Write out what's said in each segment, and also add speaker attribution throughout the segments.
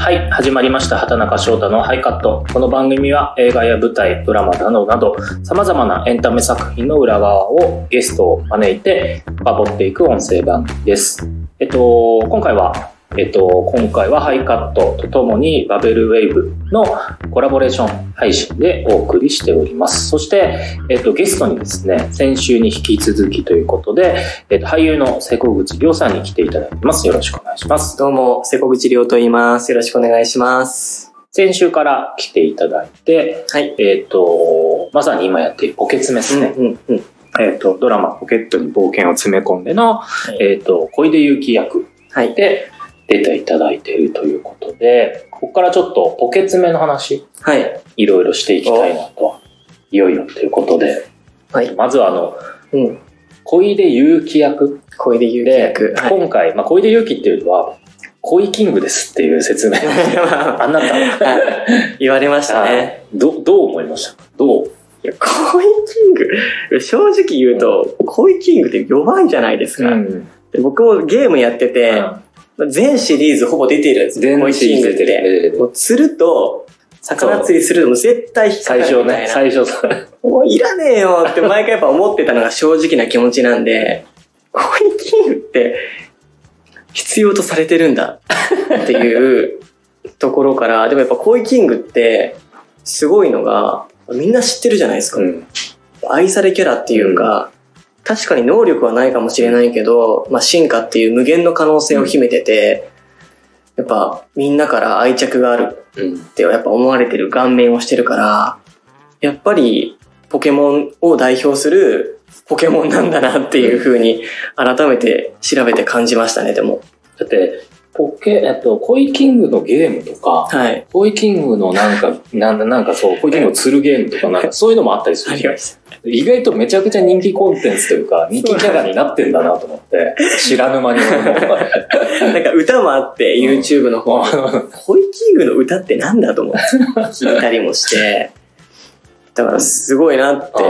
Speaker 1: はい、始まりました。畑中翔太のハイカット。この番組は映画や舞台、ドラマなどなど、様々なエンタメ作品の裏側をゲストを招いて深掘っていく音声番組です。えっと、今回は、えっと、今回はハイカットとともにバベルウェイブのコラボレーション配信でお送りしております。そして、えっと、ゲストにですね、先週に引き続きということで、えっと、俳優の瀬古口亮さんに来ていただいてます。よろしくお願いします。
Speaker 2: どうも、瀬古口亮と言います。よろしくお願いします。
Speaker 1: 先週から来ていただいて、
Speaker 2: はい。
Speaker 1: えっ、と、まさに今やっているポケツメですね。
Speaker 2: うんうん。
Speaker 1: えっ、と、ドラマポケットに冒険を詰め込んでの、
Speaker 2: い
Speaker 1: えっ、と、小出祐樹役
Speaker 2: はい。
Speaker 1: で出ていただいているということで、ここからちょっとポケツメの話、
Speaker 2: はい。
Speaker 1: いろいろしていきたいなと。いよいよということで、
Speaker 2: はい。
Speaker 1: まずはあの、
Speaker 2: うん。
Speaker 1: 小出祐樹役
Speaker 2: 小出祐樹
Speaker 1: で、
Speaker 2: 役。はい。
Speaker 1: 今回、まあ、小出祐樹っていうよりは、恋キングですっていう説明。あなたは、
Speaker 2: 言われましたね。
Speaker 1: どどう思いました？かどう？
Speaker 2: いや、恋キング、正直言うと、恋キングって弱いじゃないですか。
Speaker 1: ん。
Speaker 2: で僕もゲームやってて、全シリーズほぼ出てるんですよ。
Speaker 1: 全シリーズ出てる
Speaker 2: もう釣ると、魚釣りするともう絶対引っかか
Speaker 1: 最初ね、
Speaker 2: るみたいな。
Speaker 1: 最初さ、
Speaker 2: もういらねえよって毎回やっぱ思ってたのが正直な気持ちなんで、恋キングって必要とされてるんだっていうところから、でもやっぱ恋キングってすごいのが、みんな知ってるじゃないですか。
Speaker 1: うん。
Speaker 2: 愛されキャラっていうか、確かに能力はないかもしれないけど、まあ進化っていう無限の可能性を秘めてて、やっぱみんなから愛着がある。ってやっぱ思われてる顔面をしてるから、やっぱりポケモンを代表するポケモンなんだなっていうふうに改めて調べて感じましたね、でも。
Speaker 1: だって、ポケ、えっと、恋キングのゲームとか、
Speaker 2: はい。
Speaker 1: 恋キングのなんか、なんだ、なんかそう、恋キングを釣るゲームとか、なんかそういうのもあったりするじゃん。
Speaker 2: した。
Speaker 1: 意外とめちゃくちゃ人気コンテンツというか、人気キャラになってんだなと思って、知らぬ間に。
Speaker 2: なんか歌もあって、
Speaker 1: うん
Speaker 2: YouTube の方、恋キングの歌ってなんだと思って 聞いたりもして、だからすごいなって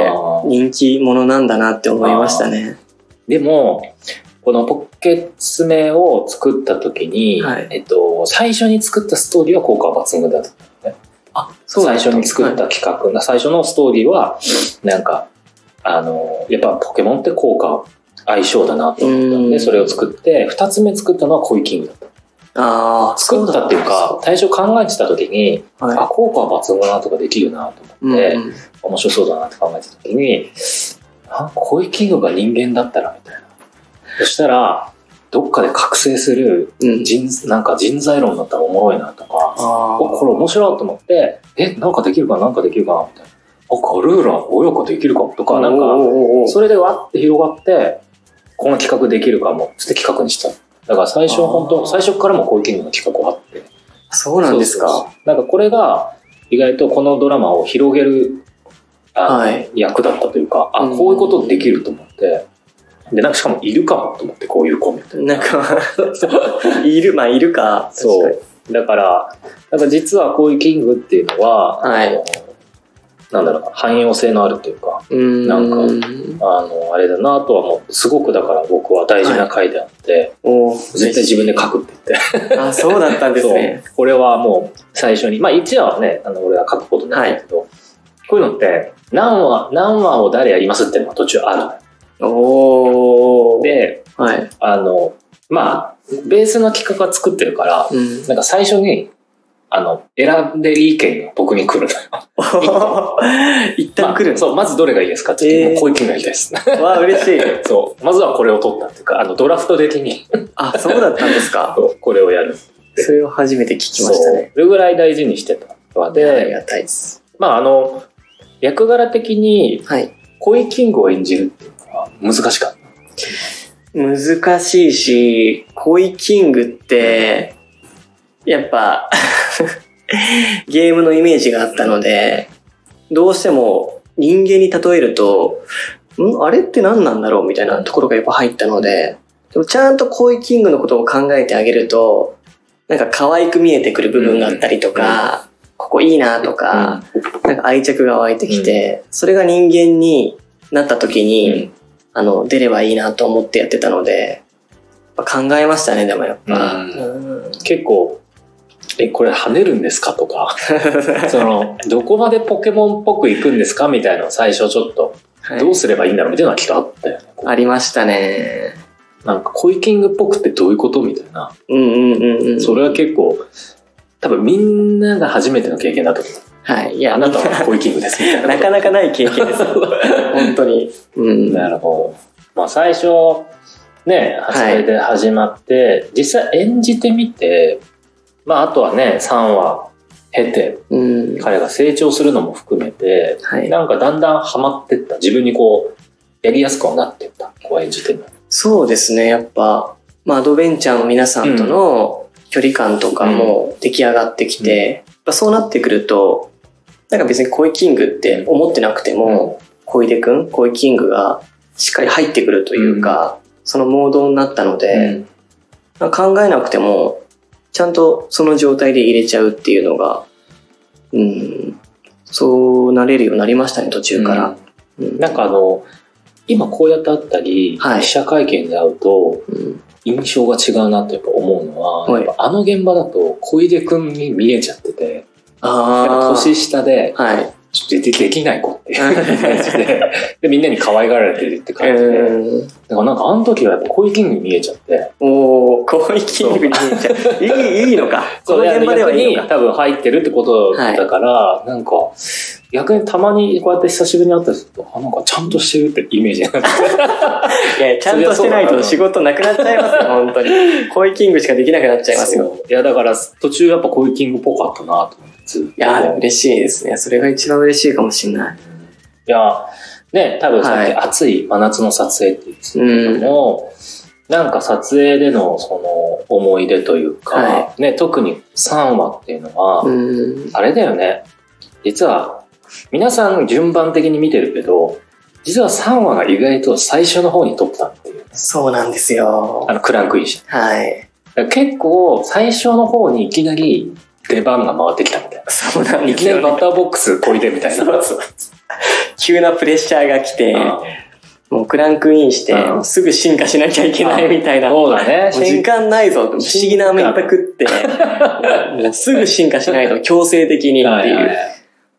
Speaker 2: 人気者なんだなって思いましたね。
Speaker 1: でも、このポケツメを作った時に、
Speaker 2: はい。
Speaker 1: えっと、最初に作ったストーリーは効果抜群だった。
Speaker 2: あ、
Speaker 1: 最初に作った
Speaker 2: はい。
Speaker 1: 企画、最初のストーリーは、なんか、あの、やっぱポケモンって効果相性だなと思ったんで、
Speaker 2: うん。
Speaker 1: それを作って、二つ目作ったのは恋キングだった。
Speaker 2: ああ、
Speaker 1: 作ったっていうか、最初考えてた時に、
Speaker 2: はい。
Speaker 1: あ、効果は抜群だなとかできるなと思って、
Speaker 2: うん
Speaker 1: 面白そうだなって考えてた時に、あ、恋キングが人間だったらみたいな。そしたら、どっかで覚醒する
Speaker 2: うん。
Speaker 1: 人、なんか人材論だったらおもろいなとか、これ面白いと思って、え、なんかできるかななんかできるかなみたいな。あ、ガルーラ親子できるかもとか、なんか、
Speaker 2: か
Speaker 1: それでわって広がって、この企画できるかも、つって企画にした。だから最初本当最初からも恋キングの企画があって。
Speaker 2: そうなんです
Speaker 1: そうそう
Speaker 2: か。
Speaker 1: そうなんかこれが意外とこのドラマを広げる、
Speaker 2: はい
Speaker 1: 役だったというか、あ、
Speaker 2: うん
Speaker 1: こういうことできると思って、で、なんかしかもいるかもと思って、こういうコメント。
Speaker 2: なんか、いる、まあ、いるか。
Speaker 1: そう。だから、なんか実はこういうキングっていうのは、
Speaker 2: はい
Speaker 1: なんだろうな、汎用性のあるというか、
Speaker 2: に。うん。
Speaker 1: なんかあの、あれだなとは思う。すごくだから僕は大事な回であって、
Speaker 2: お
Speaker 1: 絶対自分で書くって言って。
Speaker 2: あ、そうだったんですね。
Speaker 1: そう。これはもう最初に、まあ一話はね、あの、俺は書くことないんだけど、こういうのって、何話、何話を誰やりますっていうのが途中ある
Speaker 2: おー。
Speaker 1: で、
Speaker 2: はい。
Speaker 1: あの、まあ、ベースの企画は作ってるから、
Speaker 2: うん。
Speaker 1: なんか最初に、あの、選んでる意見が僕に来るのよ。
Speaker 2: 一旦来る
Speaker 1: まあそう、まずどれがいいですかって言って、
Speaker 2: えー
Speaker 1: こういう意見がいいです。
Speaker 2: のわあ、嬉しい。
Speaker 1: そう。まずはこれを取ったっていうか、あの、ドラフト的に
Speaker 2: あ、そうだったんですか？
Speaker 1: これをやる。
Speaker 2: それを初めて聞きましたね。
Speaker 1: それぐらい大事にしてたわ
Speaker 2: あり
Speaker 1: で、
Speaker 2: がたいです。
Speaker 1: まあ、あの、役柄的に
Speaker 2: はい。
Speaker 1: 恋キングを演じるっ難しかった。
Speaker 2: 難しいし、恋キングって、やっぱ、ゲームのイメージがあったので、どうしても人間に例えると、ん？あれって何なんだろう？みたいなところがやっぱ入ったので、でもちゃんと恋キングのことを考えてあげると、なんか可愛く見えてくる部分があったりとか、ここいいなとか、なんか愛着が湧いてきて、それが人間になった時に、あの、出ればいいなと思ってやってたので、考えましたね、でもやっぱ。
Speaker 1: 結構、え、これ跳ねるんですかとか、その、どこまでポケモンっぽく行くんですかみたいなのを最初ちょっと、
Speaker 2: はい
Speaker 1: どうすればいいんだろうみたいなのがあったよね。
Speaker 2: ありましたね。
Speaker 1: なんか、コイキングっぽくってどういうことみたいな。
Speaker 2: うんうんうんうん。
Speaker 1: それは結構、多分みんなが初めての経験だと思う。
Speaker 2: はい。いや、
Speaker 1: あなたはコイキングですみたいな。
Speaker 2: なかなかない経験ですよ。本当に。うん。
Speaker 1: なるほど。まあ最初、ね、発売で始まって、実際演じてみて、まああとはね、3話経て、
Speaker 2: うん。
Speaker 1: 彼が成長するのも含めて、
Speaker 2: はい。
Speaker 1: なんかだんだんハマってった。自分にこう、やりやすくはなってった。こう演じてるの。
Speaker 2: そうですね、やっぱ、まあ、アドベンチャーの皆さんとの距離感とかも出来上がってきて、やっぱそうなってくると、なんか別に恋キングって思ってなくても、小出くん、恋キングがしっかり入ってくるというか、そのモードになったので、まあ考えなくても、ちゃんとその状態で入れちゃうっていうのが、うん、そうなれるようになりましたね、途中から。うん。
Speaker 1: なんかあの、今こうやって会ったり、
Speaker 2: はい。
Speaker 1: 記者会見で会うと、
Speaker 2: うん。
Speaker 1: 印象が違うなってやっぱ思うのは、
Speaker 2: はい。
Speaker 1: あの現場だと小出くんに見えちゃってて、年下で、
Speaker 2: あ。はい。
Speaker 1: ちょっとでできない子っていう 感じで、で、みんなに可愛がられてるって
Speaker 2: う
Speaker 1: 感じで、
Speaker 2: ん。
Speaker 1: だからなんかあの時はやっぱ小池に見えちゃって、
Speaker 2: おー、恋キングに見えちゃう。いい、いいのか。この現場ではいいのか。
Speaker 1: 多分入ってるってことだから、なんか、逆にたまにこうやって久しぶりに会ったりすると、あ、なんかちゃんとしてるってイメージになって。
Speaker 2: いや、ちゃんとしてないと仕事なくなっちゃいますよ、本当に。恋キングしかできなくなっちゃいますよ。
Speaker 1: いや、だから途中やっぱ小池キングっぽかったなと思って。
Speaker 2: いやー、でも嬉しいですね。それが一番嬉しいかもしれない。
Speaker 1: いや、ね、多分さっき
Speaker 2: はい
Speaker 1: 暑い真夏の撮影って言ってたけども、なんか撮影でのその思い出というか、
Speaker 2: は
Speaker 1: ね、特に3話っていうのは、
Speaker 2: うん。
Speaker 1: あれだよね。実は、皆さん順番的に見てるけど、実は3話が意外と最初の方に撮ったっていう。
Speaker 2: そうなんですよ
Speaker 1: あ。の、クランクインして。
Speaker 2: はい。
Speaker 1: 結構、最初の方にいきなり出番が回ってきたみたい
Speaker 2: そうなん
Speaker 1: な。い
Speaker 2: ですよ、ね。
Speaker 1: きなりバッターボックスこいでみたいな。
Speaker 2: そうそう急なプレッシャーが来て、
Speaker 1: うん
Speaker 2: もうクランクインして
Speaker 1: う、ん
Speaker 2: すぐ進化しなきゃいけないみたいな。
Speaker 1: そうだね。
Speaker 2: 時間ないぞ、不思議なアメリカ食って、もうすぐ進化しないと強制的にって
Speaker 1: はいはいいう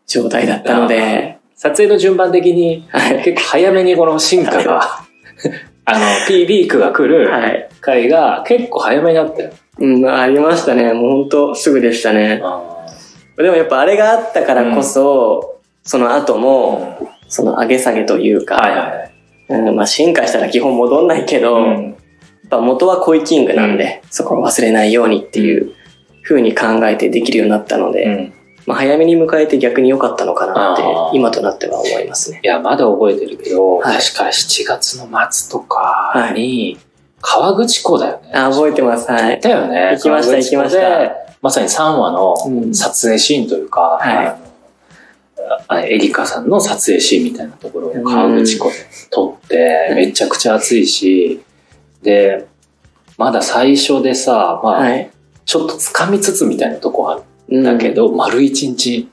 Speaker 2: 状態だったので、
Speaker 1: 撮影の順番的に
Speaker 2: はい。
Speaker 1: 結構早めにこの進化が、あの、PB 区が来る
Speaker 2: はい。
Speaker 1: 回が結構早めにあったよ。
Speaker 2: うん、ありましたね。もう本当すぐでしたね。でもやっぱあれがあったからこそ、その後も、その上げ下げというか、
Speaker 1: はいはい。
Speaker 2: うんまあ進化したら基本戻んないけど、やっぱ元は恋キングなんで、そこを忘れないようにっていう風に考えてできるようになったので、
Speaker 1: うん
Speaker 2: まあ早めに迎えて逆に良かったのかなって今となっては思いますね。
Speaker 1: いや、まだ覚えてるけど、
Speaker 2: はい
Speaker 1: 確か7月の末とかに、河口湖だよね。
Speaker 2: あ、覚えてます。はい。
Speaker 1: 行ったよね。
Speaker 2: 行きました行きました
Speaker 1: でまさに3話の
Speaker 2: うん
Speaker 1: 撮影シーンというか、
Speaker 2: はい
Speaker 1: あのあエリカさんの撮影シーンみたいなところを河口湖で撮って、
Speaker 2: うん
Speaker 1: めちゃくちゃ暑いし、で、まだ最初でさ、まあ、
Speaker 2: はい。
Speaker 1: ちょっと掴みつつみたいなとこある
Speaker 2: うん
Speaker 1: んだけど、丸一日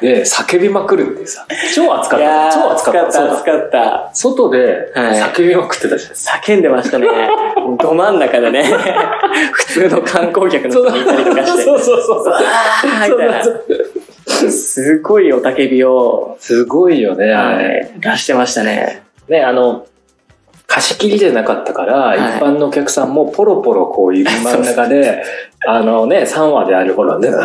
Speaker 1: で叫びまくるってさ、超暑かった。超暑かった。
Speaker 2: 暑かった、暑かった。
Speaker 1: 外で
Speaker 2: はい
Speaker 1: 叫びまくってたじゃないですか。
Speaker 2: 叫んでましたね。ど真ん中でね。普通の観光客の人がいたりとかして。
Speaker 1: そうそうそうそう。
Speaker 2: あーみたいな。すごいおたけびを、
Speaker 1: すごいよね、あ
Speaker 2: は
Speaker 1: れ。
Speaker 2: い、出してましたね。
Speaker 1: ね、あの、貸し切りじゃなかったから、
Speaker 2: い
Speaker 1: 一般のお客さんもポロポロこういう真ん中で、あのね、3話である頃ね、うわ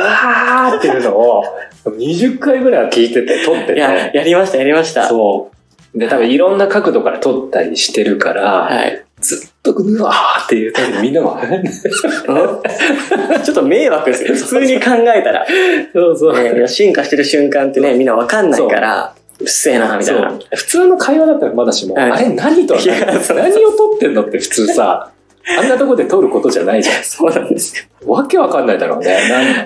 Speaker 1: ーっていうのを、20回ぐらいは聞いてて、撮って
Speaker 2: いや、
Speaker 1: て。
Speaker 2: やりました、やりました。
Speaker 1: そう。で、多分いろんな角度から撮ったりしてるから、
Speaker 2: はい。
Speaker 1: ずっと、うわーっていうたびにみんなが、
Speaker 2: ちょっと迷惑ですよ。普通に考えたら。
Speaker 1: そうそう。
Speaker 2: 進化してる瞬間ってね、みんなわかんないから、うっせえな、みたいな。
Speaker 1: 普通の会話だったらまだしも、
Speaker 2: はい
Speaker 1: あれ何と何を撮ってんのって普通さ、あんなとこで撮ることじゃないじゃ
Speaker 2: そうなんですよ。
Speaker 1: ん。わけわかんないだろうね。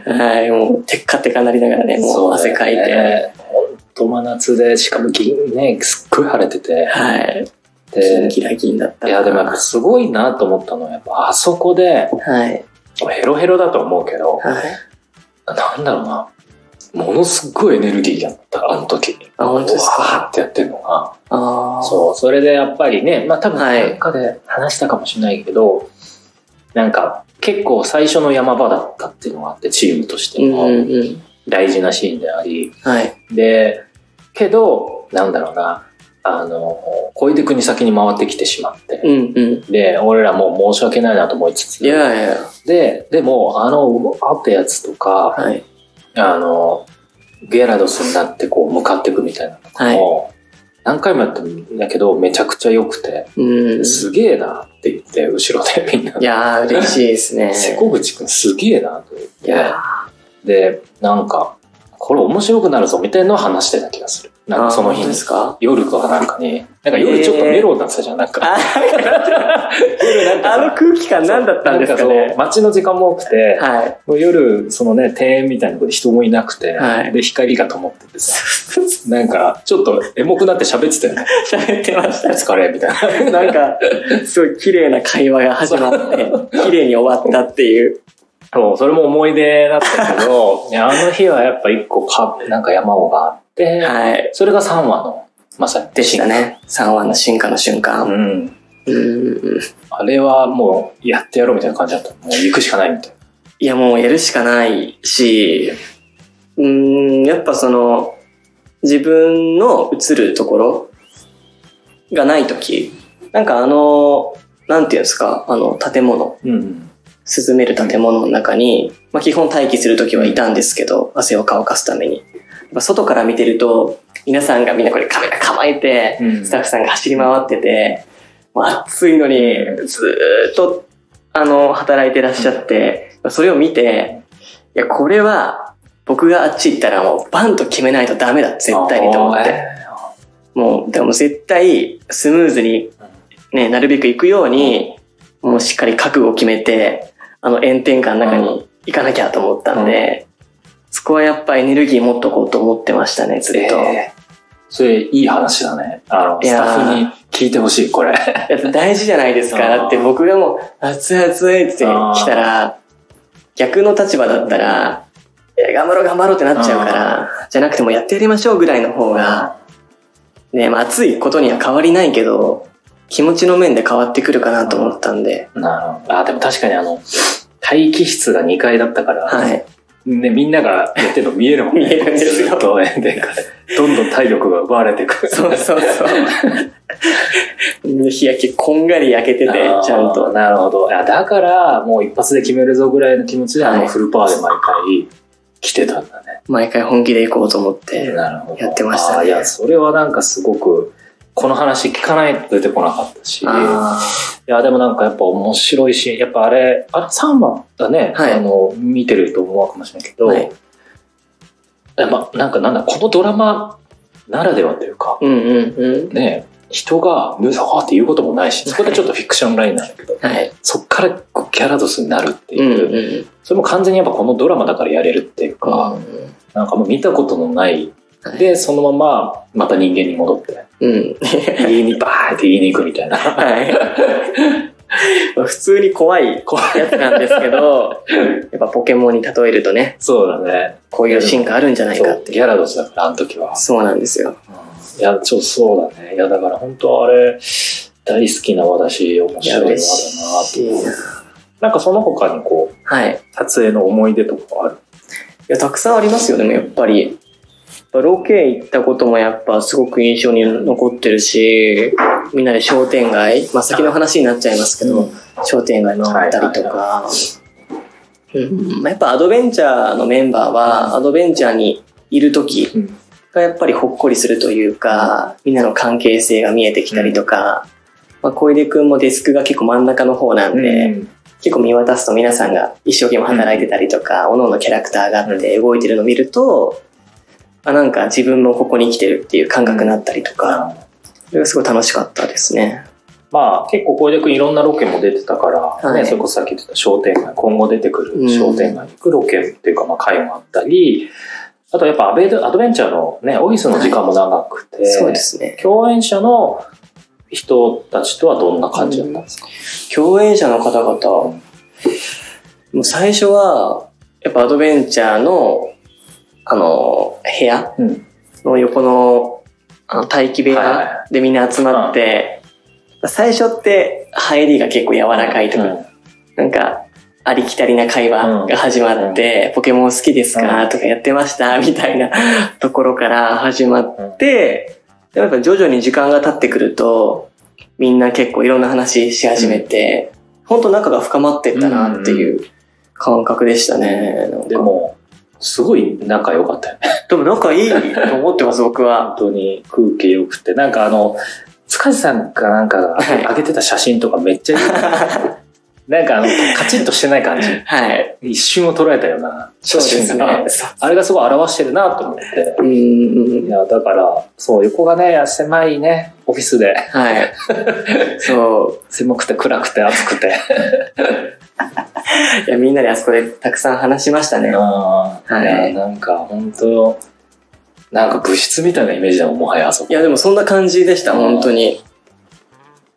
Speaker 2: はい、もう、テッカテカなりながらね、もう汗かいて。
Speaker 1: て。ほんと真夏で、しかも銀ね、すっごい晴れてて。
Speaker 2: はい。
Speaker 1: で、
Speaker 2: キラギンだったな
Speaker 1: いやでもやっぱすごいなと思ったのは、やっぱあそこで、
Speaker 2: はい。
Speaker 1: ヘロヘロだと思うけど、
Speaker 2: はい。
Speaker 1: なんだろうな。ものすっごいエネルギーだった、あの時。
Speaker 2: あ本当ですか？
Speaker 1: わーってやってるのが。
Speaker 2: ああ。
Speaker 1: そう、それでやっぱりね、まあ多分
Speaker 2: はい
Speaker 1: なんかで話したかもしれないけど、なんか結構最初の山場だったっていうのがあって、チームとして
Speaker 2: うん
Speaker 1: も。大事なシーンであり、
Speaker 2: はい。
Speaker 1: で、けど、なんだろうな、あの、小出君に先に回ってきてしまって、
Speaker 2: うんうん。
Speaker 1: で、俺らもう申し訳ないなと思いつつ、
Speaker 2: いやいや、
Speaker 1: で、でも、あの、会ったやつとか、
Speaker 2: はい。
Speaker 1: あの、ゲラドスになってこう向かっていくみたいなのとかも、何回もやったんだけど、めちゃくちゃ良くて、
Speaker 2: うん。
Speaker 1: すげえなって言って、後ろでみんな。
Speaker 2: いやー、嬉しいですね。
Speaker 1: 瀬古口くんすげえなと言って。
Speaker 2: いや
Speaker 1: で、なんか、これ面白くなるぞみたいなのを話してた気がする。
Speaker 2: ー
Speaker 1: なんかその日に
Speaker 2: です。か？
Speaker 1: 夜かなんかに、なんか夜ちょっとメロになってたじゃん、なんか。
Speaker 2: あ
Speaker 1: 夜なんかさ
Speaker 2: あの空気感何だったんですか
Speaker 1: なん
Speaker 2: ね
Speaker 1: かそう街の時間も多くて、
Speaker 2: はい。
Speaker 1: もう夜、そのね、庭園みたいなところで人もいなくて、
Speaker 2: はい
Speaker 1: で、光が灯っててさ、なんか、ちょっとエモくなって喋ってたよね。
Speaker 2: 喋ってました
Speaker 1: お疲れ、みたいな。
Speaker 2: なんか、すごい綺麗な会話が始まって、綺麗に終わったっていう。
Speaker 1: そう、それも思い出だったけど、あの日はやっぱ一個か、なんか山王があって、
Speaker 2: はい。
Speaker 1: それが3話の、まさに。
Speaker 2: でしたね。3話の進化の瞬
Speaker 1: う
Speaker 2: 間。
Speaker 1: ん。
Speaker 2: うん。
Speaker 1: あれはもう、やってやろうみたいな感じだった。もう行くしかないみたいな。
Speaker 2: いや、もうやるしかないし、うーん、やっぱその、自分の映るところがないとき、なんかあの、なんていうんですか、あの、建物、
Speaker 1: うん。
Speaker 2: 進める建物の中に、まあ基本待機するときはいたんですけど、汗を乾かすために。やっぱ外から見てると、皆さんがみんなこれカメラ構えて、
Speaker 1: うん
Speaker 2: スタッフさんが走り回ってて、もう暑いのに、ずーっと、あの、働いてらっしゃって、それを見て、いや、これは、僕があっち行ったらもうバンと決めないとダメだ、絶対にと思って。もう、でも絶対、スムーズに、ね、なるべく行くように、もうしっかり覚悟を決めて、あの炎天下の中に行かなきゃと思ったんで、そこはやっぱエネルギー持っとこうと思ってましたね、ずっと。
Speaker 1: えーそれいい話だね。あの、スタッフに聞いてほしい、これ。
Speaker 2: 大事じゃないですか。だって僕がもう、熱い熱いって来たら、逆の立場だったら、いや頑張ろう頑張ろうってなっちゃうから、じゃなくてもうやってやりましょうぐらいの方が、ね、まあ熱いことには変わりないけど、気持ちの面で変わってくるかなと思ったんで、
Speaker 1: なるほど。あ、でも確かにあの、待機室が2階だったから、
Speaker 2: はい。
Speaker 1: ね、みんながやってるの見えるもんね。
Speaker 2: 見えるんですよ。
Speaker 1: どんどん体力が奪われていく。
Speaker 2: そうそうそう。日焼けこんがり焼けてて、ちゃんと。
Speaker 1: なるほど。いや、だから、もう一発で決めるぞぐらいの気持ちで、あ
Speaker 2: はい
Speaker 1: のフルパワーで毎回来てたんだね。
Speaker 2: 毎回本気で行こうと思って。やってましたね
Speaker 1: いや、それはなんかすごく、この話聞かないと出てこなかったし。い
Speaker 2: あ
Speaker 1: や、でもなんかやっぱ面白いし、やっぱあれ、あれ3話だね、
Speaker 2: はい
Speaker 1: あの、見てると思うかもしれないけど、
Speaker 2: はい
Speaker 1: やまなんかなんだ、このドラマならではというか、
Speaker 2: ーうんうんうん。
Speaker 1: ね、人が、ぬさーって言うこともないし、そこでちょっとフィクションラインなんだけど、
Speaker 2: はい。
Speaker 1: そっからこうギャラドスになるって
Speaker 2: うん
Speaker 1: いう、
Speaker 2: うん。
Speaker 1: それも完全にやっぱこのドラマだからやれるっていうか、なんかもう見たことのない、
Speaker 2: はい
Speaker 1: で、そのまままた人間に戻って、
Speaker 2: うん。
Speaker 1: 言いにバーって言いに行くみたいな。
Speaker 2: はい。普通に怖いやつなんですけど、やっぱポケモンに例えるとね、
Speaker 1: そうだね。
Speaker 2: こういう進化あるんじゃないかって。
Speaker 1: ギャラドスだから、あの時は。
Speaker 2: そうなんですよ。
Speaker 1: いや、ちょ、そうだね。いや、だから本当あれ、大好きな輪だし、面白い輪だ
Speaker 2: 嬉しい
Speaker 1: な
Speaker 2: な。
Speaker 1: なんかその他にこう、
Speaker 2: はい。
Speaker 1: 撮影の思い出とかある？
Speaker 2: いや、たくさんありますよ、でもやっぱり。ロケ行ったこともやっぱすごく印象に残ってるし、みんなで商店街、まあ先の話になっちゃいますけど、商店街回ったりとか、やっぱアドベンチャーのメンバーは、アドベンチャーにいる時
Speaker 1: うん。
Speaker 2: がやっぱりほっこりするというか、みんなの関係性が見えてきたりとか、まあ小出くんもデスクが結構真ん中の方なんで、結構見渡すと皆さんが一生懸命働いてたりとか、各々キャラクターがあって動いてるのを見ると、あなんか自分もここに来てるっていう感覚になったりとか、それがすごい楽しかったですね。
Speaker 1: まあ結構小出君いろんなロケも出てたから、
Speaker 2: はい。
Speaker 1: ね、それこそさっき言ってた商店街、今後出てく
Speaker 2: うん。
Speaker 1: る商店街に行くロケっていうか、まあ会もあったり、あとやっぱアベアドベンチャーのね、オフィスの時間も長くて、
Speaker 2: そうですね。
Speaker 1: 共演者の人たちとはどんな感じだったんですか、
Speaker 2: 共演者の方々、もう最初は、やっぱアドベンチャーの、あの、部屋
Speaker 1: うん。
Speaker 2: の横の、あの待機部屋でみんな集まって、最初って入りが結構柔らかいとか、なんか、ありきたりな会話が始まって、ポケモン好きですか、
Speaker 1: うん。
Speaker 2: とかやってました？みたいなところから始まって、でもやっぱ徐々に時間が経ってくると、みんな結構いろんな話し始めて、本当仲が深まってったなっていう感覚でしたね。
Speaker 1: でも、すごい仲良かったよね。
Speaker 2: でも仲いいと思ってます、僕は。
Speaker 1: 本当に空気良くて、なんかあの、塚地さんかなんかが
Speaker 2: はい
Speaker 1: 上げてた写真とかめっちゃいい。なんかあの、カチッとしてない感じ。
Speaker 2: はい。
Speaker 1: 一瞬を捉えたような写真
Speaker 2: ですね
Speaker 1: が。。あれがすごい表してるなと思って。
Speaker 2: うん。
Speaker 1: いや、だから、そう、横がね、狭いね、オフィスで、
Speaker 2: はい。そう。
Speaker 1: 狭くて暗くて暑くて。
Speaker 2: いや、みんなであそこでたくさん話しましたね。
Speaker 1: ああ、
Speaker 2: はい
Speaker 1: いや、なんか本当なんか物質みたいなイメージだもん、もはやあそこ。
Speaker 2: いや、でもそんな感じでした、
Speaker 1: うん
Speaker 2: 本当に。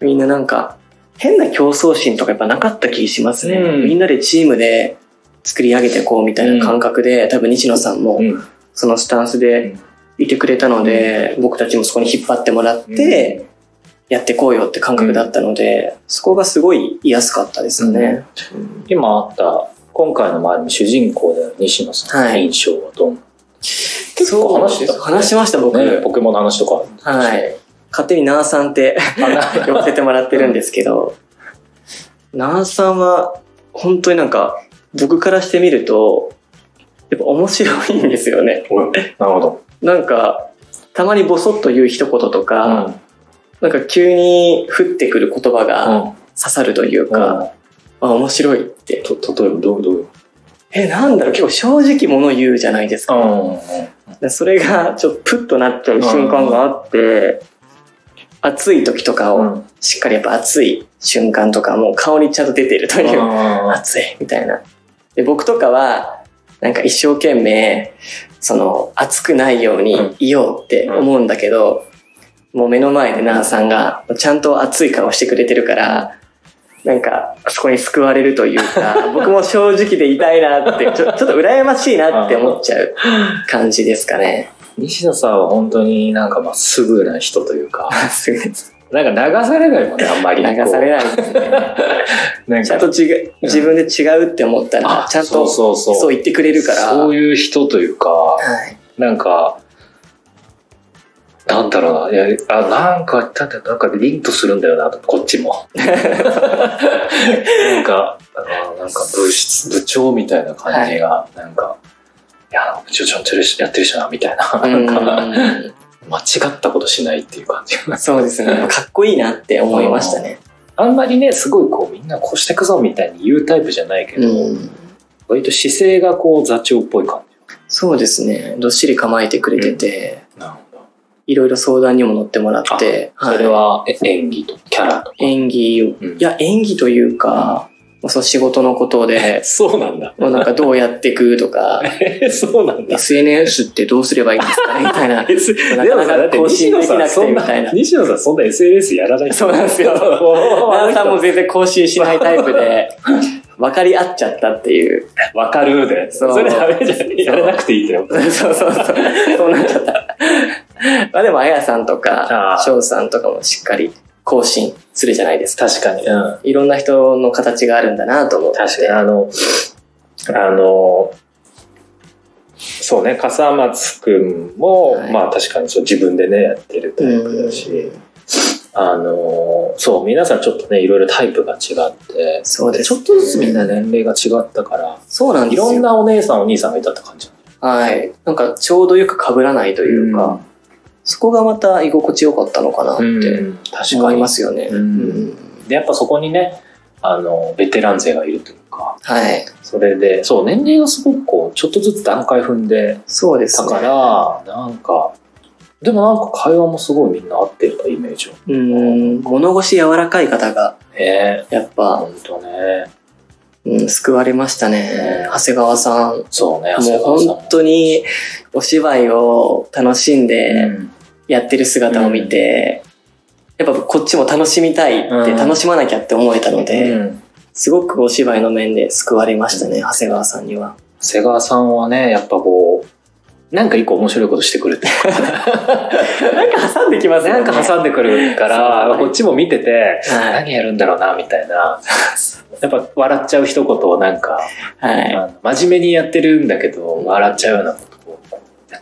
Speaker 2: みんななんか、変な競争心とかやっぱなかった気しますね。
Speaker 1: うん
Speaker 2: みんなでチームで作り上げてこうみたいな感覚で、多分西野さんも
Speaker 1: うん。
Speaker 2: そのスタンスでいてくれたので、僕たちもそこに引っ張ってもらって、やってこうよって感覚だったので、そこがすごい居やすかったですよね。
Speaker 1: 今あった、今回の周りの主人公である西野さんの
Speaker 2: はい
Speaker 1: 印象はどんな、結構話してた、
Speaker 2: 話しました、僕。
Speaker 1: ね、ポケモンの話とか。
Speaker 2: はい。勝手にナーさんって 呼ばせてもらってるんですけど、ナーさんは本当になんか僕からしてみると、やっぱ面白いんですよね。
Speaker 1: うんなるほど。
Speaker 2: なんか、たまにボソッと言う一言とか、なんか急に降ってくる言葉が
Speaker 1: うん。
Speaker 2: 刺さるというか、あ、面白いって。
Speaker 1: と、例えばどう、どう。
Speaker 2: え、なんだろう、結構正直者言うじゃないですか。
Speaker 1: ん。
Speaker 2: でそれがちょっとプッとなっちゃう瞬間があって、暑い時とかを
Speaker 1: うん。
Speaker 2: しっかりやっぱ暑い瞬間とかもう顔にちゃんと出てるという、
Speaker 1: あ
Speaker 2: 暑いみたいな。で、僕とかは、なんか一生懸命、その、暑くないようにいようって思うんだけど、もう目の前でナーさんが、ちゃんと暑い顔してくれてるから、なんか、そこに救われるというか、僕も正直でいたいなって、ちょちょっと羨ましいなって思っちゃう感じですかね。
Speaker 1: 西野さんは本当になんかまっすぐな人というか、
Speaker 2: すぐです
Speaker 1: なんか流されないもんね、あんまり。
Speaker 2: 流されないですね。
Speaker 1: なん
Speaker 2: ちゃんと違う、自分で違うって思ったら、ちゃんと
Speaker 1: そうそう
Speaker 2: 言ってくれるから。
Speaker 1: そういう人というか、
Speaker 2: はい
Speaker 1: なんか、なんだろうな、いや、あ、なんか、だってなんかリンとするんだよな、こっちも。なんか、あなんか部室、部長みたいな感じが、なんか、いや、部長ちゃんとやってるしな、みたいな。
Speaker 2: うん
Speaker 1: なんか、間違ったことしないっていう感じが。
Speaker 2: そうですね。かっこいいなって思いましたね。
Speaker 1: あんまりね、すごいこう、みんなこうしてくぞみたいに言うタイプじゃないけど、
Speaker 2: うん。
Speaker 1: 割と姿勢がこう座長っぽい感
Speaker 2: そうですね。どっしり構えてくれてて、
Speaker 1: じ。なるほど。
Speaker 2: いろいろ相談にも乗ってもらって、
Speaker 1: それはえ演技とキャラとか。
Speaker 2: 演技いや、演技というか、その仕事のことで、
Speaker 1: そうなんだ。
Speaker 2: もうなんかどうやっていくとか、
Speaker 1: そうなんだ。
Speaker 2: SNS ってどうすればいいんですかねみたいな。
Speaker 1: でもさ、だって
Speaker 2: 更
Speaker 1: 西野さん、
Speaker 2: 新できなく
Speaker 1: そんな
Speaker 2: てみたいな、。
Speaker 1: 西野さんそんな SNS やらない
Speaker 2: そうなんですよ
Speaker 1: あ
Speaker 2: ナンさんも全然更新しないタイプで、分かり合っちゃったっていう。
Speaker 1: わかるで。
Speaker 2: そう
Speaker 1: それダメじゃん。やらなくていいってよ。
Speaker 2: そうそうそう。そうなっちゃった。まあでも、あやさんと
Speaker 1: あ
Speaker 2: か
Speaker 1: あ、
Speaker 2: 翔さんとかもしっかり更新するじゃないですか。
Speaker 1: 確かに。うん。
Speaker 2: いろんな人の形があるんだなと思って。
Speaker 1: 確かに。あの、あの、そうね、笠松くんも、
Speaker 2: はい
Speaker 1: まあ確かにそう自分でね、やってるタイプだし、あの、そう、皆さんちょっとね、いろいろタイプが違って、
Speaker 2: そうです
Speaker 1: ちょっとずつみんな年齢が違ったから、
Speaker 2: そうなんですよ。
Speaker 1: いろんなお姉さんお兄さんがいたって感じ。
Speaker 2: はい。なんか、ちょうどよく被らないというか、そこがまた居心地よかったのかなって
Speaker 1: うん、確かに
Speaker 2: 思いま。すよね。
Speaker 1: うんで、やっぱそこにね、あの、ベテラン勢がいるというか、
Speaker 2: はい。
Speaker 1: それで、そう、年齢がすごくこう、ちょっとずつ段階踏んで
Speaker 2: そうですね。
Speaker 1: たから、なんか、でもなんか会話もすごいみんな合ってるイメージを。
Speaker 2: うん、物腰柔らかい方が、
Speaker 1: ね
Speaker 2: やっぱ、
Speaker 1: ほんとね。
Speaker 2: うん、救われましたね。長谷川さん。
Speaker 1: そうね、
Speaker 2: もう本当にお芝居を楽しんで
Speaker 1: うん
Speaker 2: やってる姿を見て、やっぱこっちも楽しみたいって、
Speaker 1: うん
Speaker 2: 楽しまなきゃって思えたので、
Speaker 1: うん
Speaker 2: すごくお芝居の面で救われましたね、長谷川さんには。
Speaker 1: 長谷川さんはね、やっぱこう、なんか一個面白いことしてくるっていうか
Speaker 2: なんか挟んできますよね。
Speaker 1: なんか挟んでくるから、
Speaker 2: そう
Speaker 1: こっちも見てて、
Speaker 2: はい。
Speaker 1: 何やるんだろうな、みたいな。やっぱ笑っちゃう一言をなんか、
Speaker 2: はい。
Speaker 1: あの真面目にやってるんだけど、笑っちゃうようなこと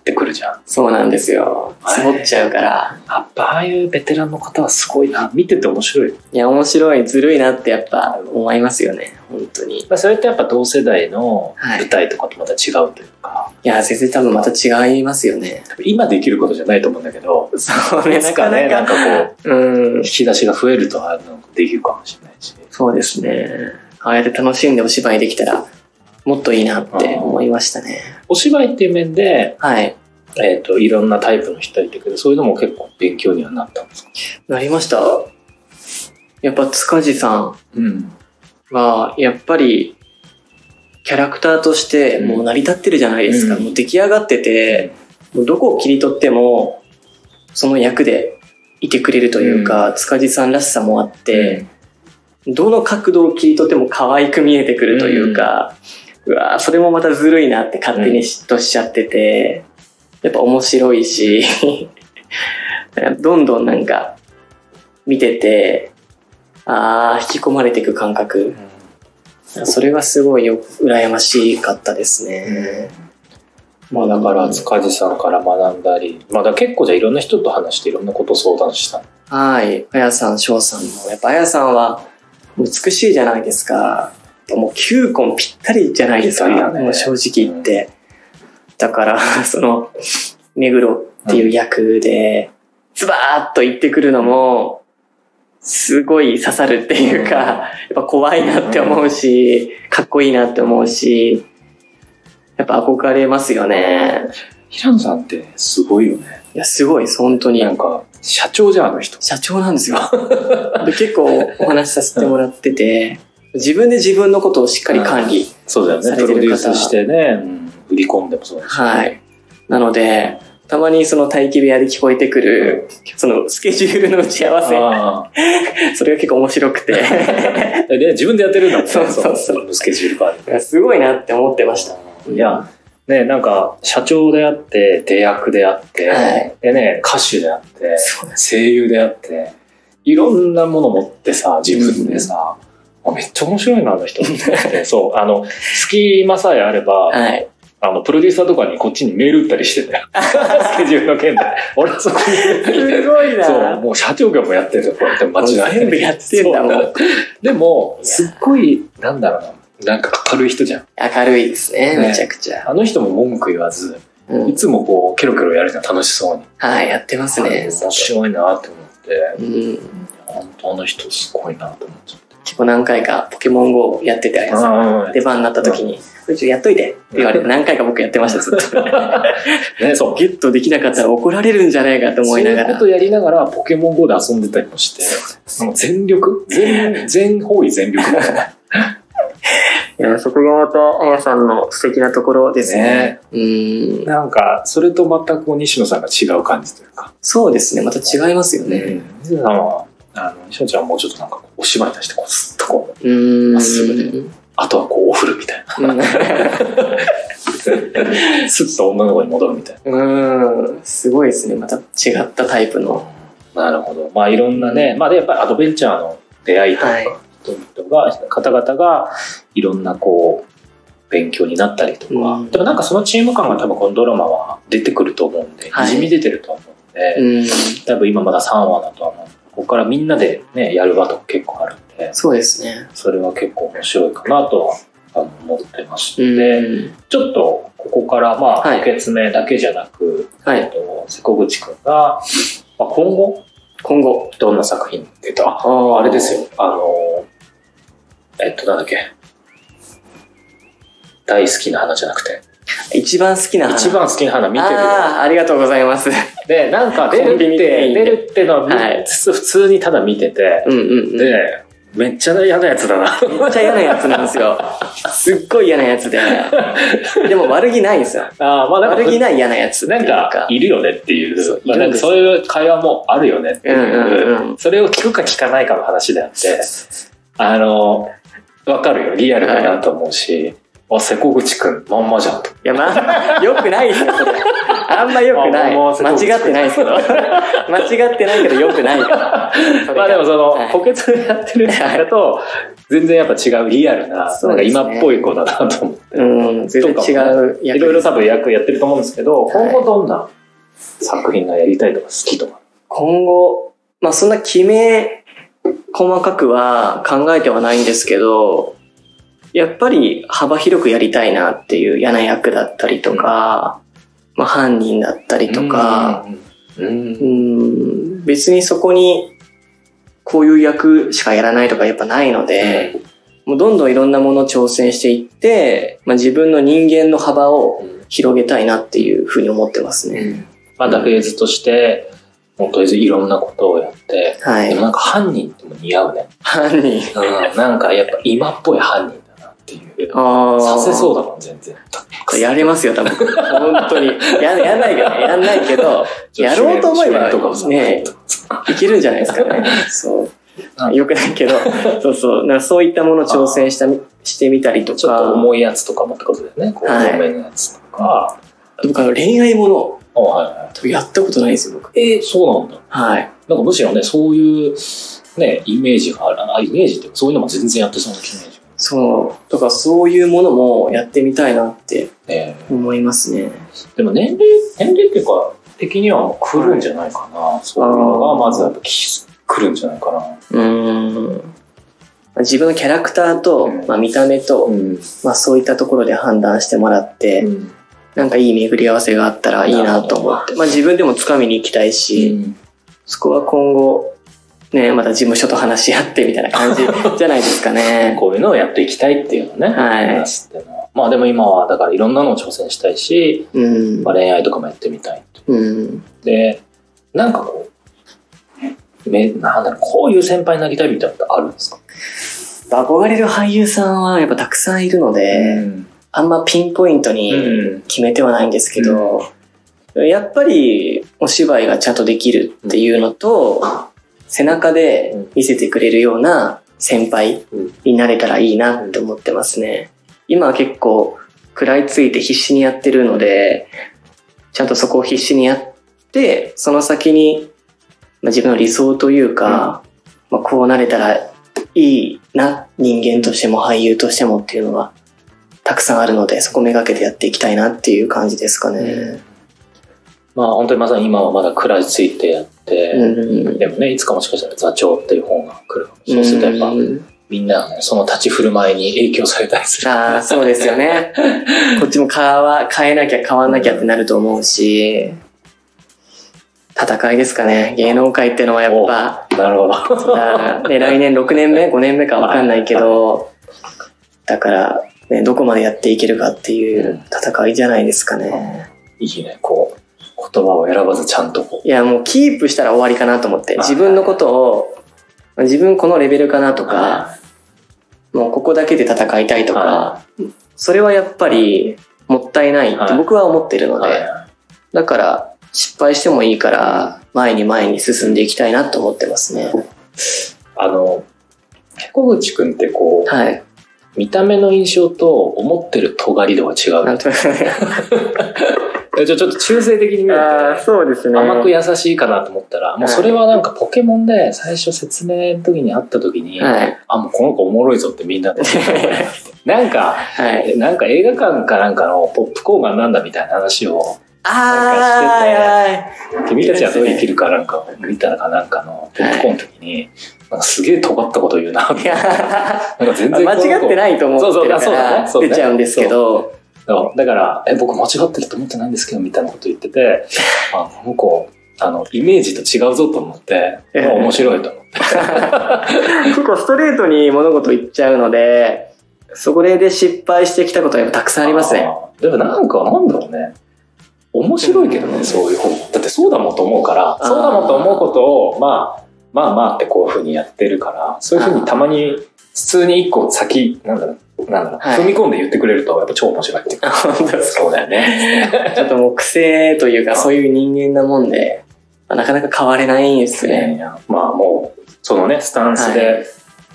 Speaker 1: ってくるじゃん。
Speaker 2: そうなんですよ。
Speaker 1: はい
Speaker 2: 積もっちゃうから。
Speaker 1: やっぱああいうベテランの方はすごいな。見てて面白い。
Speaker 2: いや、面白い、ずるいなってやっぱ思いますよね。本当に。い
Speaker 1: まあ、それってやっぱ同世代の
Speaker 2: はい
Speaker 1: 舞台とかとまた違うというか、
Speaker 2: や、全然多分また違いますよね。
Speaker 1: 今できることじゃないと思うんだけど、
Speaker 2: そうね、
Speaker 1: いつかね、なんかこう、
Speaker 2: うん
Speaker 1: 引。き出しが増えるとあのできるかもしれないし。
Speaker 2: そうですね。ああやって楽しんでお芝居できたら、もっといいなって思いましたね。
Speaker 1: お芝居っていう面で、
Speaker 2: はい。
Speaker 1: えっ、と、いろんなタイプの人いるけど、そういうのも結構勉強にはなったんですか？
Speaker 2: なりました。やっぱ塚地さん
Speaker 1: うん。
Speaker 2: は、やっぱり、キャラクターとしてもう成り立ってるじゃないですか。
Speaker 1: うん
Speaker 2: もう出来上がってて、もうどこを切り取っても、その役でいてくれるというか、塚地さんらしさもあって、どの角度を切り取っても可愛く見えてくるというか、うわーそれもまたずるいなって勝手に嫉妬しちゃってて、やっぱ面白いし、どんどんなんか見てて、ああ、引き込まれていく感覚。それがすごいよ、羨ましかったですね。
Speaker 1: まあだから塚地さんから学んだり、まあだ結構じゃあいろんな人と話していろんなことを相談した。
Speaker 2: はい。あやさん、しょうさんも。やっぱあやさんは美しいじゃないですか。もう9個もぴったりじゃないですか。
Speaker 1: ね
Speaker 2: もう正直言って。だから、その、目黒っていう役で、ズバーッと言ってくるのも、すごい刺さるっていうか、やっぱ怖いなって思うし、かっこいいなって思うし、やっぱ憧れますよね。
Speaker 1: 平野さんってすごいよね。
Speaker 2: いや、すごいです、本当に。
Speaker 1: なんか、社長じゃん、あの人。
Speaker 2: 社長なんですよ。で結構お話しさせてもらってて、自分で自分のことをしっかり管理。
Speaker 1: そうだよね。プロデュースしてね、うん売り込んでもそうだし。
Speaker 2: はい。なので、たまにその待機部屋で聞こえてくる、そのスケジュールの打ち合わ
Speaker 1: あ
Speaker 2: せ、それが結構面白くて、
Speaker 1: あ。で、自分でやってるんだもんね。
Speaker 2: そうそうそう
Speaker 1: のスケジュール管理。
Speaker 2: すごいなって思ってました。
Speaker 1: いや、ね、なんか、社長であって、出役であって、
Speaker 2: はい
Speaker 1: でね、歌手であって、声優であって、いろんなもの持ってさ、自分でさ、あめっちゃ面白いな、あの人。そう、あの、隙間さえあれば、
Speaker 2: はい。
Speaker 1: あの、プロデューサーとかにこっちにメール打ったりしてたよ。スケジュールの件で。俺そこに。
Speaker 2: すごいな
Speaker 1: そう、もう社長業もやってるよ、こうやって街中
Speaker 2: 全部やってんだもん
Speaker 1: でも、すっごい、なんだろうな。なんか明るい人じゃん。
Speaker 2: 明るいですね、
Speaker 1: ね
Speaker 2: めちゃくちゃ。
Speaker 1: あの人も文句言わず、
Speaker 2: うん
Speaker 1: いつもこう、ケロケロやるじゃん、楽しそうに。
Speaker 2: はい、やってますね。
Speaker 1: 面白いなって思って、
Speaker 2: うん、
Speaker 1: 本当あの人すごいなと思っちゃって。
Speaker 2: 結構何回かポケモン GO をやっててあれです
Speaker 1: あ
Speaker 2: 出番になった時に、これちょっとやっといてって言われて何回か僕やってました、ずっと。
Speaker 1: ね、そう。
Speaker 2: ゲットできなかったら怒られるんじゃないかと思いながら
Speaker 1: そういうこと。やりながら、ポケモン GO で遊んでたりもして、もう全力？全、全方位全力。
Speaker 2: いや、そこがまた、あやさんの素敵なところですね。うーん。
Speaker 1: なんか、それと全く西野さんが違う感じというか。
Speaker 2: そうですね、また違いますよね。
Speaker 1: 西野さんは、あの、西野ちゃんはもうちょっとなんかお芝居出して、こう、ずっとこう。まっすぐであとはこう、お風呂みたいな。
Speaker 2: う ん
Speaker 1: スッと女の子に戻るみたいな。
Speaker 2: うーん。すごいですね、また違ったタイプの。
Speaker 1: なるほど。まあいろんなね、まあでやっぱりアドベンチャーの出会いとか、
Speaker 2: はい
Speaker 1: 人々が、方々がいろんなこう、勉強になったりとか、
Speaker 2: うん
Speaker 1: でもなんかそのチーム感が多分このドラマは出てくると思うんで、
Speaker 2: はい
Speaker 1: にじみ出てると思うんで、
Speaker 2: うん。
Speaker 1: 多分今まだ3話だとは思うんで、ここからみんなでね、やる場とか結構あるんで、
Speaker 2: そうですね。
Speaker 1: それは結構面白いかなとは思ってまし
Speaker 2: う
Speaker 1: て、
Speaker 2: ん。
Speaker 1: ちょっとここからまあ、
Speaker 2: はい
Speaker 1: 補欠目だけじゃなく、
Speaker 2: はい
Speaker 1: えっと瀬古口くんが、まあ、今後？
Speaker 2: 今後。
Speaker 1: どんな作品って言うあ
Speaker 2: あ
Speaker 1: れですよ。あの、えっと、なんだっけ？大好きな花じゃなくて、
Speaker 2: 一番好きな花。
Speaker 1: 一番好きな花見てるよ。
Speaker 2: ああ、ありがとうございます。
Speaker 1: で、なんか出るって、出るってのは、
Speaker 2: はい
Speaker 1: 普通にただ見てて、
Speaker 2: うんうんうん。
Speaker 1: で、めっちゃ嫌なやつだな。
Speaker 2: めっちゃ嫌なやつなんですよ。すっごい嫌なやつで。でも悪気ないんですよ。
Speaker 1: あーまあ
Speaker 2: 悪気ない嫌なやつ
Speaker 1: ないん
Speaker 2: うか。
Speaker 1: か、いるよねっていう。
Speaker 2: そう
Speaker 1: まあ、なんかそういう会話もあるよねっていう。
Speaker 2: うんうんうん
Speaker 1: それを聞くか聞かないかの話であって、あの、わかるよ。リアルだなと思うし。あ、瀬古口くん、まんまじゃんと。
Speaker 2: いや、まあ、よくないですよ、それ。あんまよくない。
Speaker 1: あまあまあ
Speaker 2: 間違ってないですけど。間違ってないけど よくないから。
Speaker 1: まあでもその、
Speaker 2: はい
Speaker 1: 補欠でやってるんだと、全然やっぱ違うリアルな、なんか今っぽい子だなと思って。
Speaker 2: うん、全然違う役
Speaker 1: いろいろ多分役やってると思うんですけど、
Speaker 2: はい
Speaker 1: 今後どんな作品がやりたいとか好きとか？
Speaker 2: 今後、まあそんな決め、細かくは考えてはないんですけど、やっぱり幅広くやりたいなっていう嫌な役だったりとか、まあ犯人だったりとか、
Speaker 1: うん、うん。
Speaker 2: うん、別にそこにこういう役しかやらないとかやっぱないので、もうどんどんいろんなものを挑戦していって、まあ自分の人間の幅を広げたいなっていうふうに思ってますね。
Speaker 1: またフェーズとして、もうとりあえずいろんなことをやって、
Speaker 2: はい。
Speaker 1: でもなんか犯人っても似合うね。
Speaker 2: 犯人。
Speaker 1: うん、なんかやっぱ今っぽい犯人っていう。
Speaker 2: ああ。
Speaker 1: させそうだもん、全然。
Speaker 2: やれますよ、多分。本当に。や、やんないけどね。やんないけど、やろうと思えばね、いけるんじゃないですかね。そう
Speaker 1: あ。
Speaker 2: よくないけど、そうそう。なんかそういったものを挑戦したみしてみたりとか。
Speaker 1: ちょっと重いやつとかもってことだよね。こう、
Speaker 2: はい
Speaker 1: 重めのやつとか。
Speaker 2: 僕は恋愛もの
Speaker 1: あはいはい。
Speaker 2: やったことないんですよ、僕。
Speaker 1: えー、そうなんだ。
Speaker 2: はい。
Speaker 1: なんかむしろね、そういう、ね、イメージがある。あ、イメージってそういうのも全然やってそうな気がし
Speaker 2: そう。とかそういうものもやってみたいなって
Speaker 1: ね
Speaker 2: 思いますね。
Speaker 1: でも年齢、年齢っていうか、的にはもう来るんじゃないかな。そういうのがまずやっぱき来るんじゃないかな。
Speaker 2: うーん。自分のキャラクターと、
Speaker 1: うん
Speaker 2: まあ、見た目と、
Speaker 1: ん。
Speaker 2: まあ、そういったところで判断してもらって、
Speaker 1: うん。
Speaker 2: なんかいい巡り合わせがあったらいいなと思って。まあ自分でも掴みに行きたいし、そこは今後、ね、また事務所と話し合ってみたいな感じ じゃないですかね。
Speaker 1: こういうのをやっていきたいっていうのね。
Speaker 2: はい
Speaker 1: まあでも今はだからいろんなのを挑戦したいし、
Speaker 2: うん
Speaker 1: まあ、。恋愛とかもやってみたい。
Speaker 2: うん。
Speaker 1: で、なんかこう、めなんだろう、こういう先輩になりたいみたいなのってあるんですか？
Speaker 2: 憧れる俳優さんはやっぱたくさんいるので、あんまピンポイントに
Speaker 1: うん
Speaker 2: 決めてはないんですけど、やっぱりお芝居がちゃんとできるっていうのと、背中で見せてくれるような先輩になれたらいいなって思ってますね。今は結構食らいついて必死にやってるので、ちゃんとそこを必死にやって、その先に、まあ、自分の理想というか、まあ、こうなれたらいいな、人間としても俳優としてもっていうのはたくさんあるので、そこめがけてやっていきたいなっていう感じですかね。
Speaker 1: まあ本当にまさに今はまだ食らいついてやって、
Speaker 2: うん
Speaker 1: でもね、いつかもしかしたら座長っていう本が来るかもしれない。そうするとやっぱ、
Speaker 2: うん
Speaker 1: みんながね、その立ち振る舞いに影響されたりする。
Speaker 2: ああ、そうですよね。こっちも変わ、変えなきゃ変わんなきゃってなると思うし、戦いですかね。芸能界ってのはやっぱ、
Speaker 1: なるほど。
Speaker 2: ね、来年6年目 ?5 年目かわかんないけど、だから、ね、どこまでやっていけるかっていう戦いじゃないですかね。
Speaker 1: いいね、こう、言葉を選ばずちゃんとこ
Speaker 2: いや、もうキープしたら終わりかなと思って。自分のことを、自分このレベルかなと
Speaker 1: う。
Speaker 2: か、もうここだけで戦いたいとか
Speaker 1: は、
Speaker 2: それはやっぱりもったいないって僕は思ってるの
Speaker 1: はい
Speaker 2: で、だから失敗してもいいから前に前に進んでいきたいなと思ってますね。
Speaker 1: あの、小口くんってこう、
Speaker 2: はい。
Speaker 1: 見た目の印象と思ってる尖り度が違う。
Speaker 2: なんとなく
Speaker 1: えちょちょっと中性的に見る
Speaker 2: あー
Speaker 1: と、
Speaker 2: そうですね。
Speaker 1: 甘く優しいかなと思ったら、もうそれはなんかポケモンで最初説明の時に会った時に、
Speaker 2: はい。
Speaker 1: あ、もうこの子おもろいぞってみんなで。なんか、
Speaker 2: はい。
Speaker 1: えなんか映画館かなんかのポップコーンがなんだみたいな話を、
Speaker 2: あー、はい。
Speaker 1: 君たちはできるかなんか見たかなんかのポップコーンの時に、なんかすげえ尖ったこと言うな、み
Speaker 2: い
Speaker 1: たいな。
Speaker 2: や
Speaker 1: なんか全然
Speaker 2: 間違って
Speaker 1: い。
Speaker 2: ないと思
Speaker 1: うそうあそうそうだね
Speaker 2: 出ちゃうんですけど、
Speaker 1: だから、え、僕間違ってると思ってないんですけど、みたいなこと言ってて、あ、この子、あの、イメージと違うぞと思って、
Speaker 2: ええ
Speaker 1: まあ面白いと思って。
Speaker 2: 結構ストレートに物事言っちゃうので、そこで失敗してきたことはやっぱたくさんありますね。
Speaker 1: でもなんか、なんだろうね。面白いけどね、そういう本。だってそうだもんと思うから、そうだもんと思うことを、まあ、まあまあってこういうふうにやってるから、そういうふうにたまに、普通に一個先、なんだろう、なんだろう、
Speaker 2: はい
Speaker 1: 踏み込んで言ってくれると、やっぱ超面白いっていうか。そうだよね。
Speaker 2: ちょっともう癖というかそういう人間なもんで、まあなかなか変われないんですね。
Speaker 1: ねまあもう、そのね、スタンス
Speaker 2: は
Speaker 1: で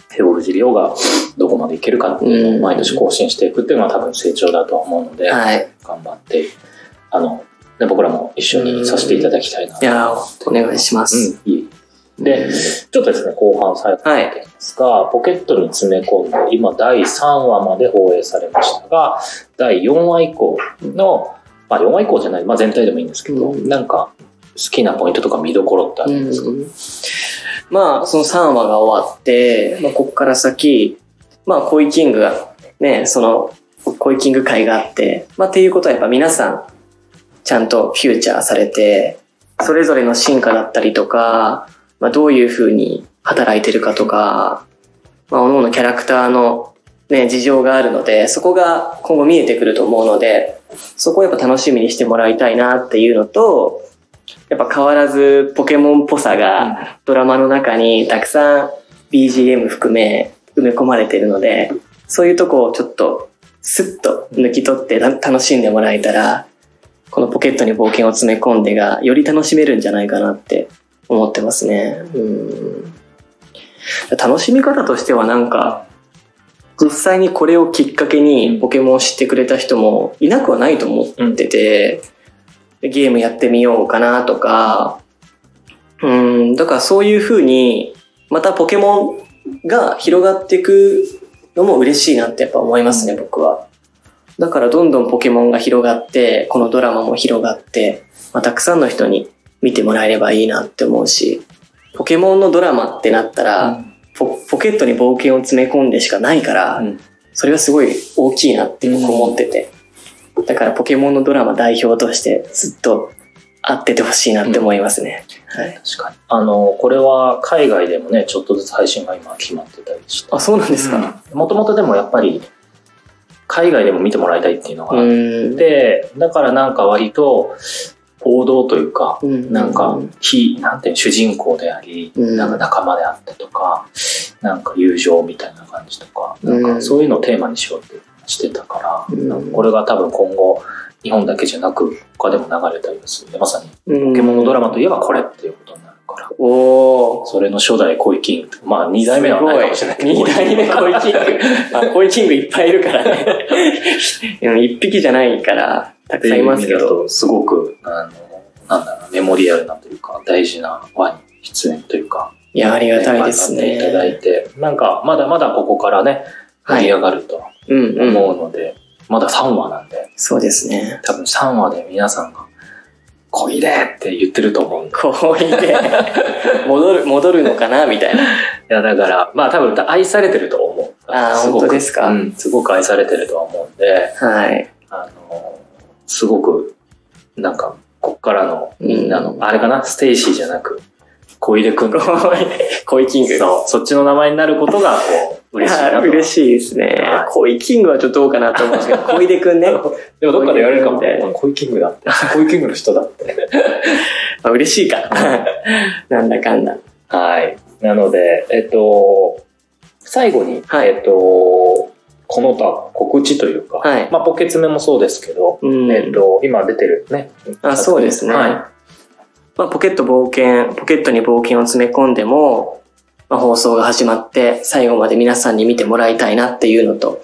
Speaker 1: 手を藤りょうがどこまでいけるかっていうのを毎年更新していくっていうのは多分成長だとは思うので、
Speaker 2: はい。
Speaker 1: 頑張って、あの、ね、僕らも一緒にさせていただきたいな。
Speaker 2: いやーお願いします。
Speaker 1: うん、いい。で、ちょっとですね、後半最後になってきますが、ポケットに詰め込んで、今第3話まで放映されましたが、第4話以降の、まあ4話以降じゃない、まあ全体でもいいんですけど、
Speaker 2: うん。
Speaker 1: なんか好きなポイントとか見どころってあるんですか、
Speaker 2: うんまあ、その3話が終わって、まあ、ここから先、まあ、コイキングが、ね、その、コイキング会があって、まあ、っていうことはやっぱ皆さん、ちゃんとフューチャーされて、それぞれの進化だったりとか、まあ、どういう風に働いてるかとか、まあ、各々キャラクターのね、事情があるので、そこが今後見えてくると思うので、そこをやっぱ楽しみにしてもらいたいなっていうのと、やっぱ変わらずポケモンっぽさがドラマの中にたくさん BGM 含め埋め込まれてるので、そういうとこをちょっとスッと抜き取ってた楽しんでもらえたら、このポケットに冒険を詰め込んでがより楽しめるんじゃないかなって思ってますね。うん。楽しみ方としてはなんか、実際にこれをきっかけにポケモンを知ってくれた人もいなくはないと思ってて、ゲームやってみようかなとか、うん、だからそういう風に、またポケモンが広がっていくのも嬉しいなってやっぱ思いますね、僕は。だからどんどんポケモンが広がって、このドラマも広がって、まあ、たくさんの人に見てもらえればいいなって思うし、ポケモンのドラマってなったら、ポポケットに冒険を詰め込んでしかないから、
Speaker 1: うん
Speaker 2: それはすごい大きいなって僕思ってて。だからポケモンのドラマ代表としてずっと会っててほしいなって思いますね。はい。
Speaker 1: 確かに。あの、これは海外でもね、ちょっとずつ配信が今決まってたりして。
Speaker 2: あ、そうなんですか？
Speaker 1: もともとでもやっぱり、海外でも見てもらいたいっていうのがあっ
Speaker 2: うん。
Speaker 1: て、だからなんか割と王道というか、
Speaker 2: うん
Speaker 1: なんか、非、なんていうの主人公であり、
Speaker 2: うん
Speaker 1: なんか仲間であってとか、なんか友情みたいな感じとか、
Speaker 2: うん
Speaker 1: なんかそういうのをテーマにしようってしてたから、
Speaker 2: うん
Speaker 1: なんかこれが多分今後、日本だけじゃなく、他でも流れたりもする。まさに、
Speaker 2: ポ
Speaker 1: ポケモンのドラマといえばこれっていうことになるから。
Speaker 2: おー。
Speaker 1: それの初代コイキング。まあ、二代目はないかもしれないけど。
Speaker 2: 二代目コイキング。あ、コイキングいっぱいいるからね。うん一匹じゃないから、たくさんいますけど。
Speaker 1: すごく、あの、なんだろう、メモリアルなというか、大事な輪に出演というか、
Speaker 2: いや、ありがたいです
Speaker 1: ね。いただ
Speaker 2: ね。
Speaker 1: いて、なんか、まだまだここからね、
Speaker 2: はい
Speaker 1: 盛り上がると
Speaker 2: うんうん。
Speaker 1: 思うので、まだ3話なんで、
Speaker 2: そうですね。
Speaker 1: 多分3話で皆さんが、小出って言ってると思うんで。
Speaker 2: こういて、戻る、戻るのかなみたいな。
Speaker 1: いや、だから、まあ多分愛されてると思う。
Speaker 2: あー
Speaker 1: すごく
Speaker 2: 本当ですか？
Speaker 1: うん、すごく愛されてるとは思うんで、
Speaker 2: はい。
Speaker 1: あの、すごく、なんか、こっからのみんなの、
Speaker 2: うん
Speaker 1: あれかな、ステイシーじゃなく、小出くんの
Speaker 2: コイキング。
Speaker 1: そう、そっちの名前になることが、こう、嬉しいなと。
Speaker 2: 嬉しいですね
Speaker 1: はい。
Speaker 2: コイキングはちょっとどうかなと思うんですけど、小出くんね。
Speaker 1: でもどっかで言われるかも
Speaker 2: 小出
Speaker 1: キングだって。コイキングの人だって。
Speaker 2: まあ嬉しいか。なんだかんだ。
Speaker 1: はい。なので、えっと、最後に、
Speaker 2: はい
Speaker 1: えっと、この他告知というか、
Speaker 2: はい
Speaker 1: まあ、ポケツメもそうですけど、
Speaker 2: うん。
Speaker 1: えっと、今出てるね。
Speaker 2: あそうですね
Speaker 1: はい。
Speaker 2: まあ、ポケット冒険、ポケットに冒険を詰め込んでも、まあ、放送が始まって、最後まで皆さんに見てもらいたいなっていうのと、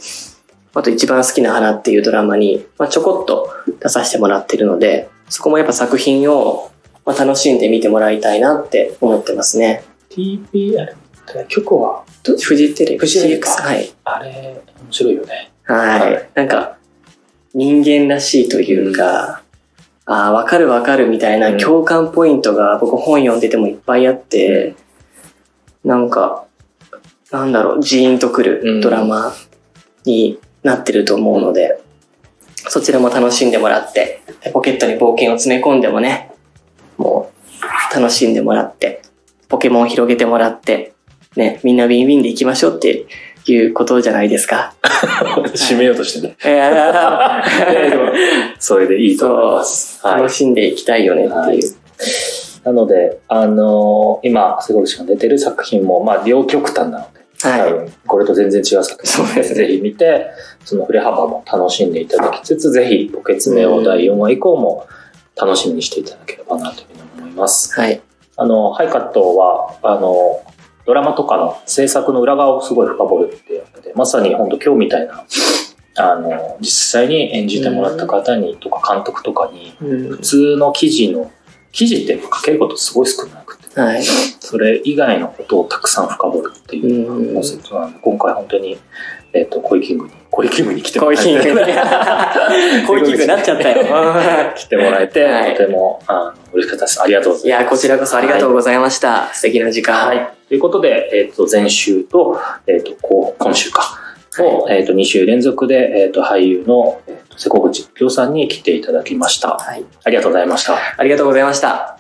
Speaker 2: あと一番好きな花っていうドラマに、まあ、ちょこっと出させてもらってるので、そこもやっぱ作品を、まあ、楽しんで見てもらいたいなって思ってますね。
Speaker 1: TPR って曲は、
Speaker 2: フジテレビ、
Speaker 1: フジテレビか。
Speaker 2: はい。
Speaker 1: あれ、面白いよね。
Speaker 2: はい。
Speaker 1: はい。
Speaker 2: なんか、人間らしいというか、ああ、わかるわかるみたいな
Speaker 1: うん。
Speaker 2: 共感ポイントが僕本読んでてもいっぱいあって、なんか、なんだろう、ジーンとく
Speaker 1: うん。
Speaker 2: るドラマになってると思うので、そちらも楽しんでもらって、でポケットに冒険を詰め込んでもね、もう楽しんでもらって、ポケモンを広げてもらって、ね、みんなウィンウィンでいきましょうっていうことじゃないですか。
Speaker 1: 締めようとしてね。それでいいと思います。はい
Speaker 2: 楽。しんでいきたいよねっていう。
Speaker 1: はいなので、あのー今、瀬口が出てる作品も、まあ、両極端なので、
Speaker 2: はい。
Speaker 1: 多分これと全然違う作品
Speaker 2: そうですね
Speaker 1: ぜひ見て、その振れ幅も楽しんでいただきつつ、ぜひ、ポケツメを第4話以降も楽しみにしていただければなというふうに思います。
Speaker 2: はい。
Speaker 1: あの、ハイカットは、あの、ドラマとかの制作の裏側をすごい深掘るってやってて、まさに本当今日みたいな、あの、実際に演じてもらった方に、とか監督とかに、
Speaker 2: うん。
Speaker 1: 普通の記事の、記事って書けることすごい少なくて、
Speaker 2: はい。
Speaker 1: それ以外のことをたくさん深掘るっていう
Speaker 2: うん。
Speaker 1: コンセプトなんで、今回本当に、えっ、と、コイキングに、コイキングに来てもらえて。
Speaker 2: キング。コイキングになっちゃったよ。
Speaker 1: 来てもらえて、
Speaker 2: はい
Speaker 1: とてもあの嬉しかったです。ありがとうございます。
Speaker 2: いや、こちらこそありがとうございました。素敵な時間。
Speaker 1: はい。ということで、えっ、と、前週と、えっ、と、こう今週か。を、えっ、と、2週連続で、えっ、と、俳優の、えーと瀬古口亮さんに来ていただきました。
Speaker 2: はい。
Speaker 1: ありがとうございました。
Speaker 2: ありがとうございました。